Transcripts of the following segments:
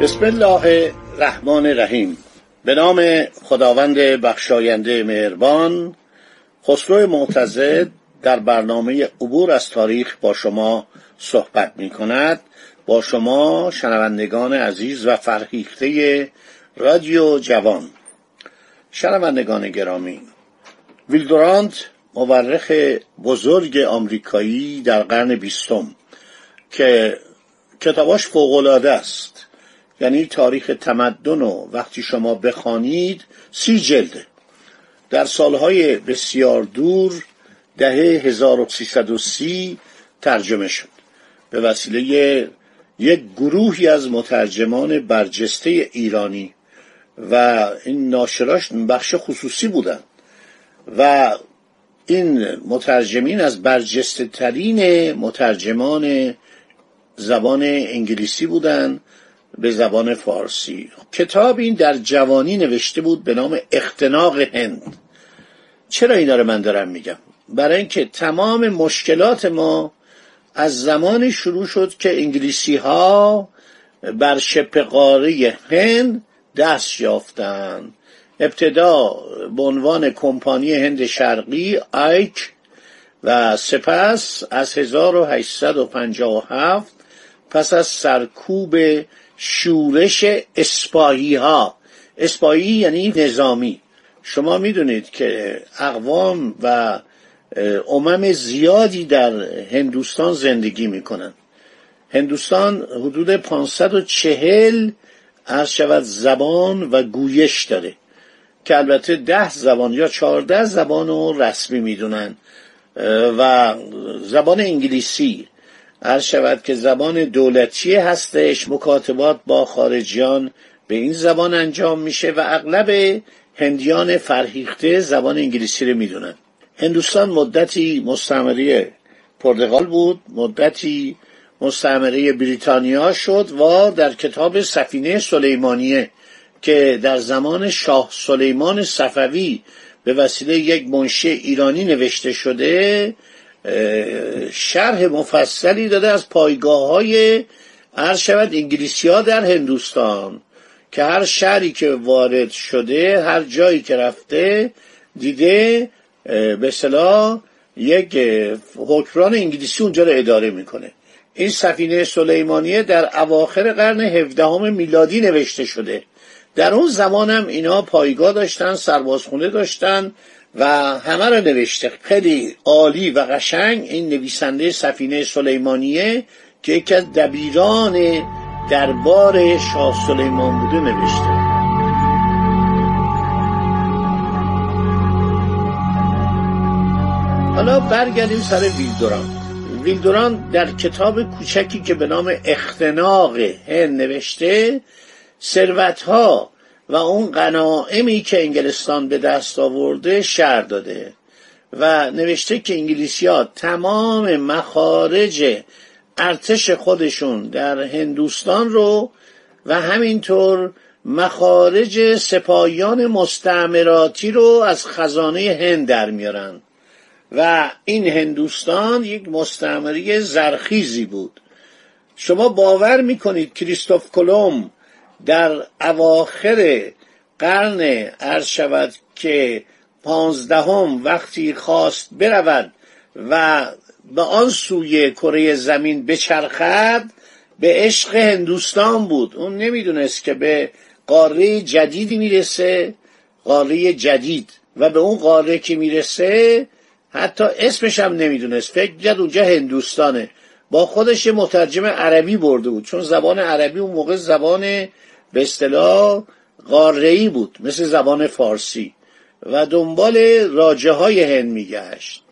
بسم الله الرحمن الرحیم. به نام خداوند بخشاینده مهربان خسرو معتزد در برنامه عبور از تاریخ با شما صحبت می کند با شما شنوندگان عزیز و فرهیخته رادیو جوان. شنوندگان گرامی ویلدورانت مورخ بزرگ آمریکایی در قرن بیستم که کتاباش فوقالعاده است. یعنی تاریخ تمدن و وقتی شما بخوانید سی جلده در سالهای بسیار دور دهه 1330 ترجمه شد. به وسیله یک گروهی از مترجمان برجسته ایرانی و این ناشراش بخش خصوصی بودن و این مترجمین از برجسته ترین مترجمان زبان انگلیسی بودند به زبان فارسی. کتاب این در جوانی نوشته بود به نام اختناق هند. چرا اینا رو من دارم میگم؟ برای اینکه تمام مشکلات ما از زمانی شروع شد که انگلیسی ها بر شبه قاره هند دست یافتند ابتدا به عنوان کمپانی هند شرقی آیک و سپس از 1857 پس از سرکوب شورش اسپاهی ها اسپاهی یعنی نظامی. شما می‌دونید که اقوام و امم زیادی در هندوستان زندگی می‌کنن هندوستان حدود 540 از شود زبان و گویش داره که البته ده زبان یا چهارده زبان رو رسمی می‌دونن. و زبان انگلیسی هر شود که زبان دولتی هستش مکاتبات با خارجیان به این زبان انجام میشه و اغلب هندیان فرهیخته زبان انگلیسی رو می‌دونن. هندوستان مدتی مستعمره پرتغال بود مدتی مستعمره بریتانیا شد و در کتاب سفینه سلیمانیه که در زمان شاه سلیمان صفوی به وسیله یک منشی ایرانی نوشته شده شرح مفصلی داده از پایگاه های شود انگلیسی ها در هندوستان که هر شهری که وارد شده هر جایی که رفته دیده به صلاح یک حکمران انگلیسی اونجا رو اداره می‌کنه. این سفینه سلیمانیه در اواخر قرن هفدهم میلادی نوشته شده. در اون زمان هم اینا پایگاه داشتن سربازخونه داشتن و همه رو نوشته. خیلی عالی و قشنگ این نویسنده سفینه سلیمانیه که یکی از دبیران دربار شاه سلیمان بوده نوشته. حالا برگردیم سر ویلدوران. ویلدوران در کتاب کوچکی که به نام اختناق نوشته ثروتها و اون قناعمی که انگلستان به دست آورده شر داده و نوشته که انگلیسی ها تمام مخارج ارتش خودشون در هندوستان رو و همینطور مخارج سپاهیان مستعمراتی رو از خزانه هند در میارن. و این هندوستان یک مستعمره زرخیزی بود. شما باور می‌کنید کریستوف کلوم در اواخر قرن عرض شود که پانزدهم وقتی خواست برود و به آن سوی کره زمین بچرخد به عشق هندوستان بود. اون نمی‌دونست که به قاره جدیدی می‌رسه قاره جدید. و به اون قاره که می‌رسه حتی اسمش هم نمی‌دونست. فکر کرد اونجا هندوستانه. با خودش مترجم عربی برده بود. چون زبان عربی اون موقع زبان به اصطلاح قاره‌ای بود مثل زبان فارسی. و دنبال راجه های هند میگشت.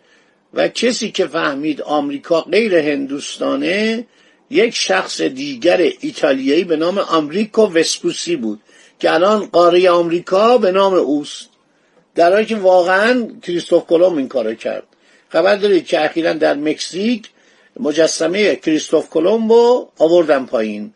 و کسی که فهمید آمریکا غیر هندوستانه یک شخص دیگر ایتالیایی به نام آمریکو وسپوسی بود که الان قاره آمریکا به نام اوست. در حالی که واقعا کریستوف کلمب این کارو کرد. خبر دارید که اخیرا در مکزیک مجسمه کریستوف کلمبو آوردن پایین.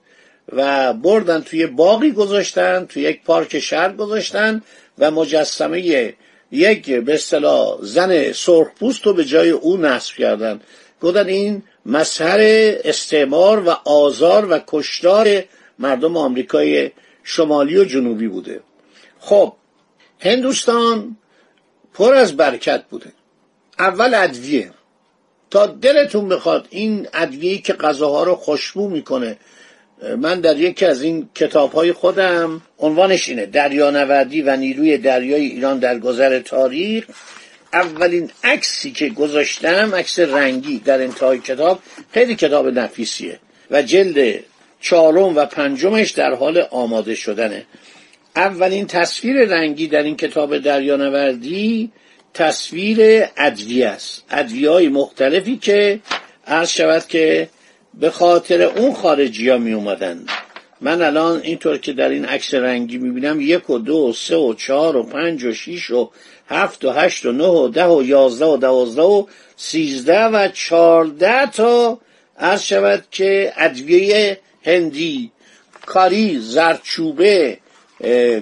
و بردن توی باقی گذاشتن توی یک پارک شهر گذاشتن و مجسمه یک به اصطلاح زن سرخپوست رو به جای او نصب کردن. گفتن این مظهر استعمار و آزار و کشتار مردم آمریکای شمالی و جنوبی بوده. خب هندوستان پر از برکت بوده. اول ادویه. تا دلتون بخواد این ادویه که غذاها رو خوشبو می‌کنه من در یکی از این کتاب های خودم عنوانش اینه دریانوردی و نیروی دریای ایران در گذر تاریخ. اولین عکسی که گذاشتم عکس رنگی در انتهای کتاب خیلی کتاب نفیسیه و جلد چهارم و پنجمش در حال آماده شدنه. اولین تصویر رنگی در این کتاب دریانوردی تصویر ادویه است. ادویه های مختلفی که عرض شود که به خاطر اون خارجی ها می اومدن من الان اینطور که در این عکس رنگی می‌بینم یک و دو و سه و چهار و پنج و شیش و هفت و هشت و نه و ده و یازده و دوازده و سیزده و چارده تا عرض شود که ادویه هندی کاری زرچوبه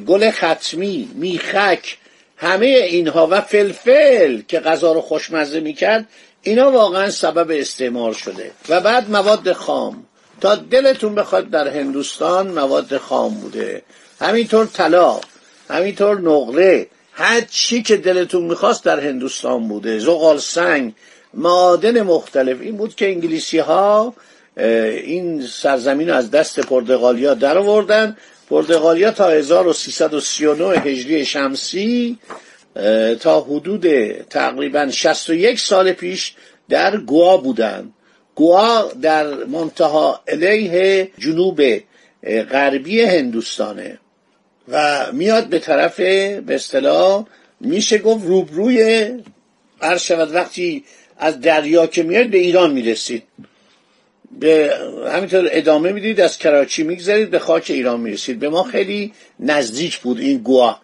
گل ختمی میخک همه اینها و فلفل که غذا رو خوشمزه می‌کرد اینا واقعا سبب استعمار شده و بعد مواد خام. تا دلتون بخواد در هندوستان مواد خام بوده. همینطور طلا همینطور نقره هر چی که دلتون می‌خواست در هندوستان بوده. زغال سنگ معادن مختلف. این بود که انگلیسی ها این سرزمین از دست پرتغالیا در آوردن پرتغالیا تا 1339 هجری شمسی تا حدود تقریبا 61 سال پیش در گوا بودن گوا در منتها علیه جنوب غربی هندوستانه. و میاد به طرف به اصطلاح میشه گفت روبروی هر شود وقتی از دریا که میاد به ایران می‌رسید. به همینطور ادامه می‌دید از کراچی می‌گذارید به خاک ایران می‌رسید. به ما خیلی نزدیک بود این گوا.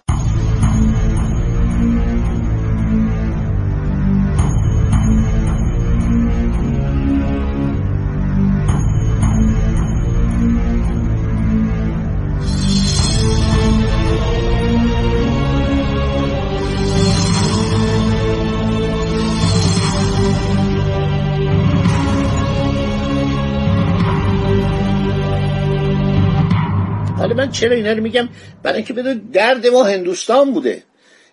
من چرا اینا رو میگم؟ برای اینکه بدون درد ما هندوستان بوده.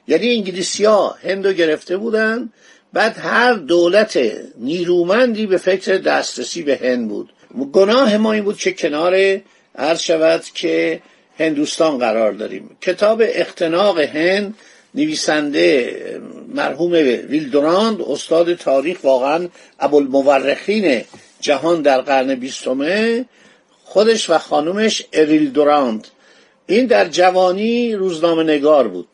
یعنی انگلیسی ها هندو گرفته بودن بعد هر دولت نیرومندی به فکر دسترسی به هند بود. گناه ما این بود که کنار عرض شود که هندوستان قرار داریم. کتاب اختناق هند نویسنده مرحوم ویلدوراند استاد تاریخ واقعا ابوالمورخین جهان در قرن بیستمه خودش و خانومش اریل دوراند این در جوانی روزنامه نگار بود.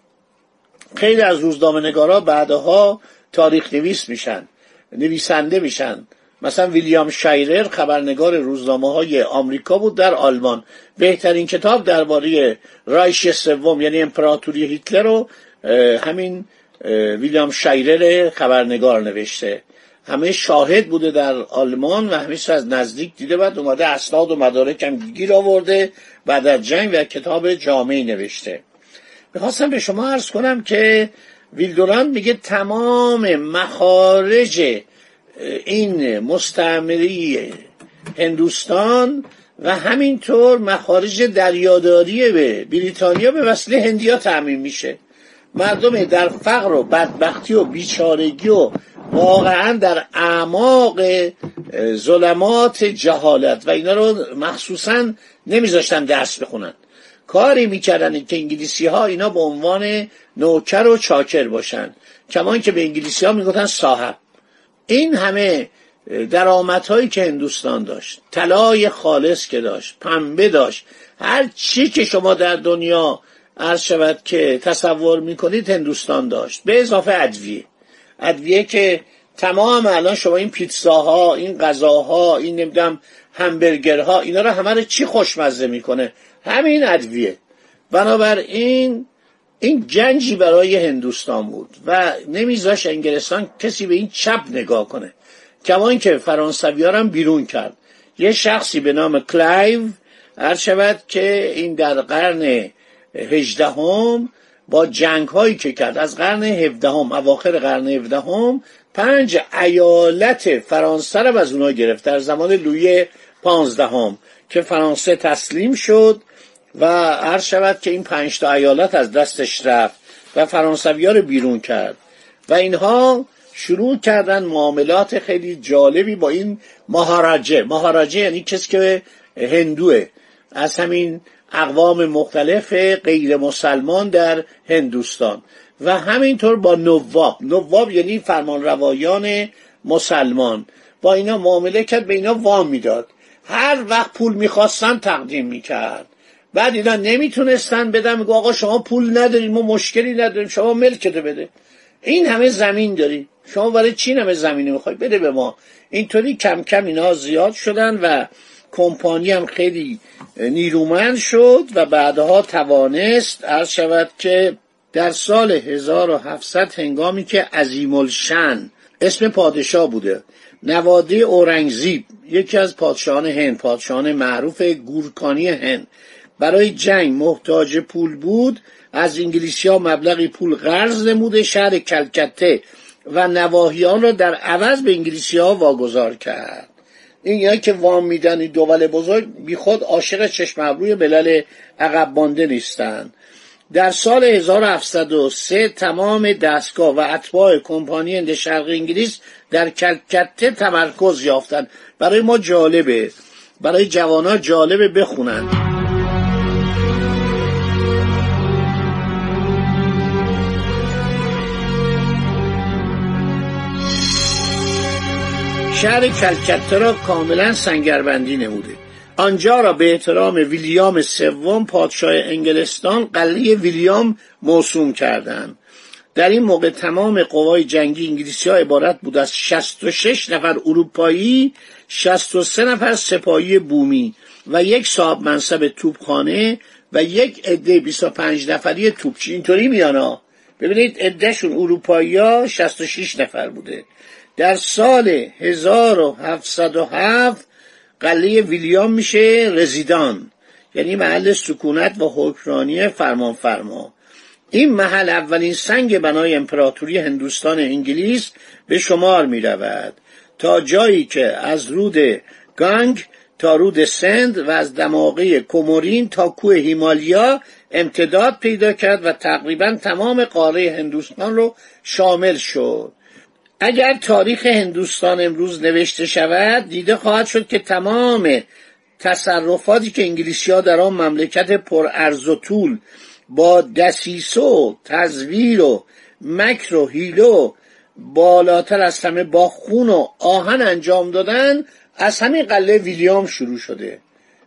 خیلی از روزنامه نگارا بعدها تاریخ نویس میشن نویسنده میشن. مثلا ویلیام شایرر خبرنگار روزنامه های آمریکا بود در آلمان. بهترین کتاب درباره رایش سوم یعنی امپراتوری هیتلر رو همین ویلیام شایرر خبرنگار نوشته. همه شاهد بوده در آلمان و همیشه از نزدیک دیده بعد اومده اسناد و مدارک هم گیر آورده بعد از جنگ و کتاب جامعی نوشته. می‌خواستم به شما عرض کنم که ویلدوران میگه تمام مخارج این مستعمری هندوستان و همینطور مخارج دریاداری به بریتانیا به وسیله هندیا تعمین میشه. مردم در فقر و بدبختی و بیچارگی و واقعا در اعماق ظلمات جهالت. و اینا رو مخصوصا نمیذاشتن درس بخونن. کاری می‌کردن که انگلیسی ها اینا به عنوان نوکر و چاکر باشن. کمان که به انگلیسی ها می‌گفتن صاحب. این همه درآمدهایی که هندوستان داشت طلای خالص که داشت پنبه داشت هر چی که شما در دنیا عرض شود که تصور می‌کنید هندوستان داشت. به اضافه ادویه. ادویه که تمام الان شما این پیتزاها این غذاها این نمی‌دونم همبرگرها اینا رو همه رو چی خوشمزه می‌کنه؟ همین ادویه. بنابراین این جنجی برای هندوستان بود و نمیذاش انگلستان کسی به این چپ نگاه کنه. کما اینکه فرانسوی هم بیرون کرد. یه شخصی به نام کلایو عرض شود که این در قرن هجدهم با جنگ هایی که کرد. از قرن هفدهم اواخر قرن هفدهم پنج ایالت فرانسه را از اونها گرفت. در زمان لوی پانزدهم که فرانسه تسلیم شد و عرض شود که این پنج تا ایالت از دستش رفت و فرانسوی رو بیرون کرد. و اینها شروع کردن معاملات خیلی جالبی با این مهاراجه. مهاراجه یعنی کسی که هندوه. از همین اقوام مختلف غیر مسلمان در هندوستان. و همینطور با نواب. نواب یعنی فرمانروایان مسلمان. با اینا معامله کرد به اینا وام می‌داد. هر وقت پول می‌خواستن تقدیم می‌کرد. بعد اینا نمی‌تونستن بدن میگو آقا شما پول ندارید ما مشکلی نداریم شما ملکتو بده. این همه زمین داری. شما برای چی همه زمینی می‌خوای؟ بده به ما. اینطوری کم کم اینا زیاد شدن و کمپانی هم خیلی نیرومند شد و بعدها توانست عرض شود که در سال 1700 هنگامی که عظیم الشن اسم پادشاه بوده نواده اورنگزیب یکی از پادشاهان هند پادشاهان معروف گورکانی هند برای جنگ محتاج پول بود از انگلیسی ها مبلغی پول قرض نموده شهر کلکته و نواهیان را در عوض به انگلیسی ها واگذار کرد. این یعنی که وام میدن این دول بزرگ بی خود عاشق چشم ابروی ملل عقب مانده نیستند در سال 1703 تمام دستگاه و اتباع کمپانی هند شرق انگلیس در کلکته تمرکز یافتند. برای ما جالبه. برای جوانان جالبه بخونند شهر کلکته را کاملا سنگربندی نموده. آنجا را به احترام ویلیام سوم پادشاه انگلستان قلعه ویلیام موسوم کردند در این موقع تمام قوای جنگی انگلیسی ها عبارت بود از 66 نفر اروپایی 63 نفر سپاهی بومی و یک صاحب منصب توپخانه و یک عده 25 نفری توپچی. اینطوری میانا؟ ببینید عدهشون اروپایی ها 66 نفر بوده. در سال 1707 قلعه ویلیام میشه رزیدان. یعنی محل سکونت و حکمرانی فرمان فرما. این محل اولین سنگ بنای امپراتوری هندوستان انگلیس به شمار می رود تا جایی که از رود گانگ تا رود سند و از دماغه کومورین تا کوه هیمالیا امتداد پیدا کرد و تقریبا تمام قاره هندوستان رو شامل شد. اگر تاریخ هندوستان امروز نوشته شود دیده خواهد شد که تمام تصرفاتی که انگلیسی ها در آن مملکت پر ارز و طول با دسیسه و تزویر و مکر و هیلو بالاتر از همه با خون و آهن انجام دادن از همین قله ویلیام شروع شده.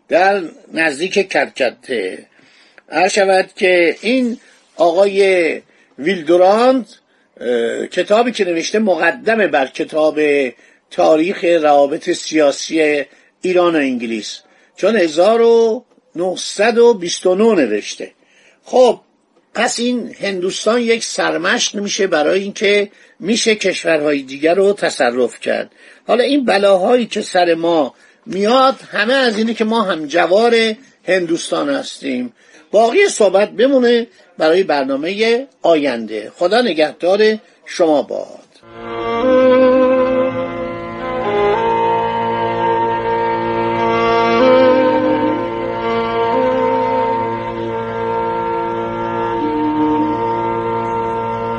در نزدیک کرکته. هر شود که این آقای ویلدوراند کتابی که نوشته مقدمه بر کتاب تاریخ روابط سیاسی ایران و انگلیس. چون 1929 نوشته. خب پس این هندوستان یک سرمشق میشه برای اینکه میشه کشورهای دیگر رو تصرف کرد. حالا این بلاهایی که سر ما میاد همه از اینه که ما هم جوار هندوستان هستیم. باقی صحبت بمونه برای برنامه آینده. خدا نگهدار شما باد.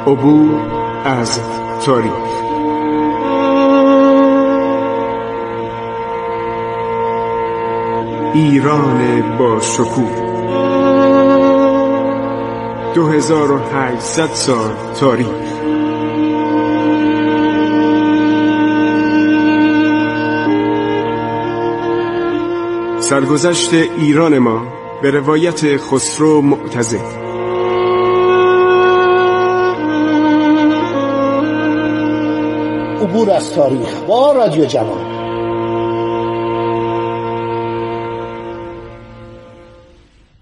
عبور از تاریخ. ایران با شکوه. 2800 سال تاریخ. سرگذشت ایران ما به روایت خسرو معتزد. عبور از تاریخ با رادیو جوان.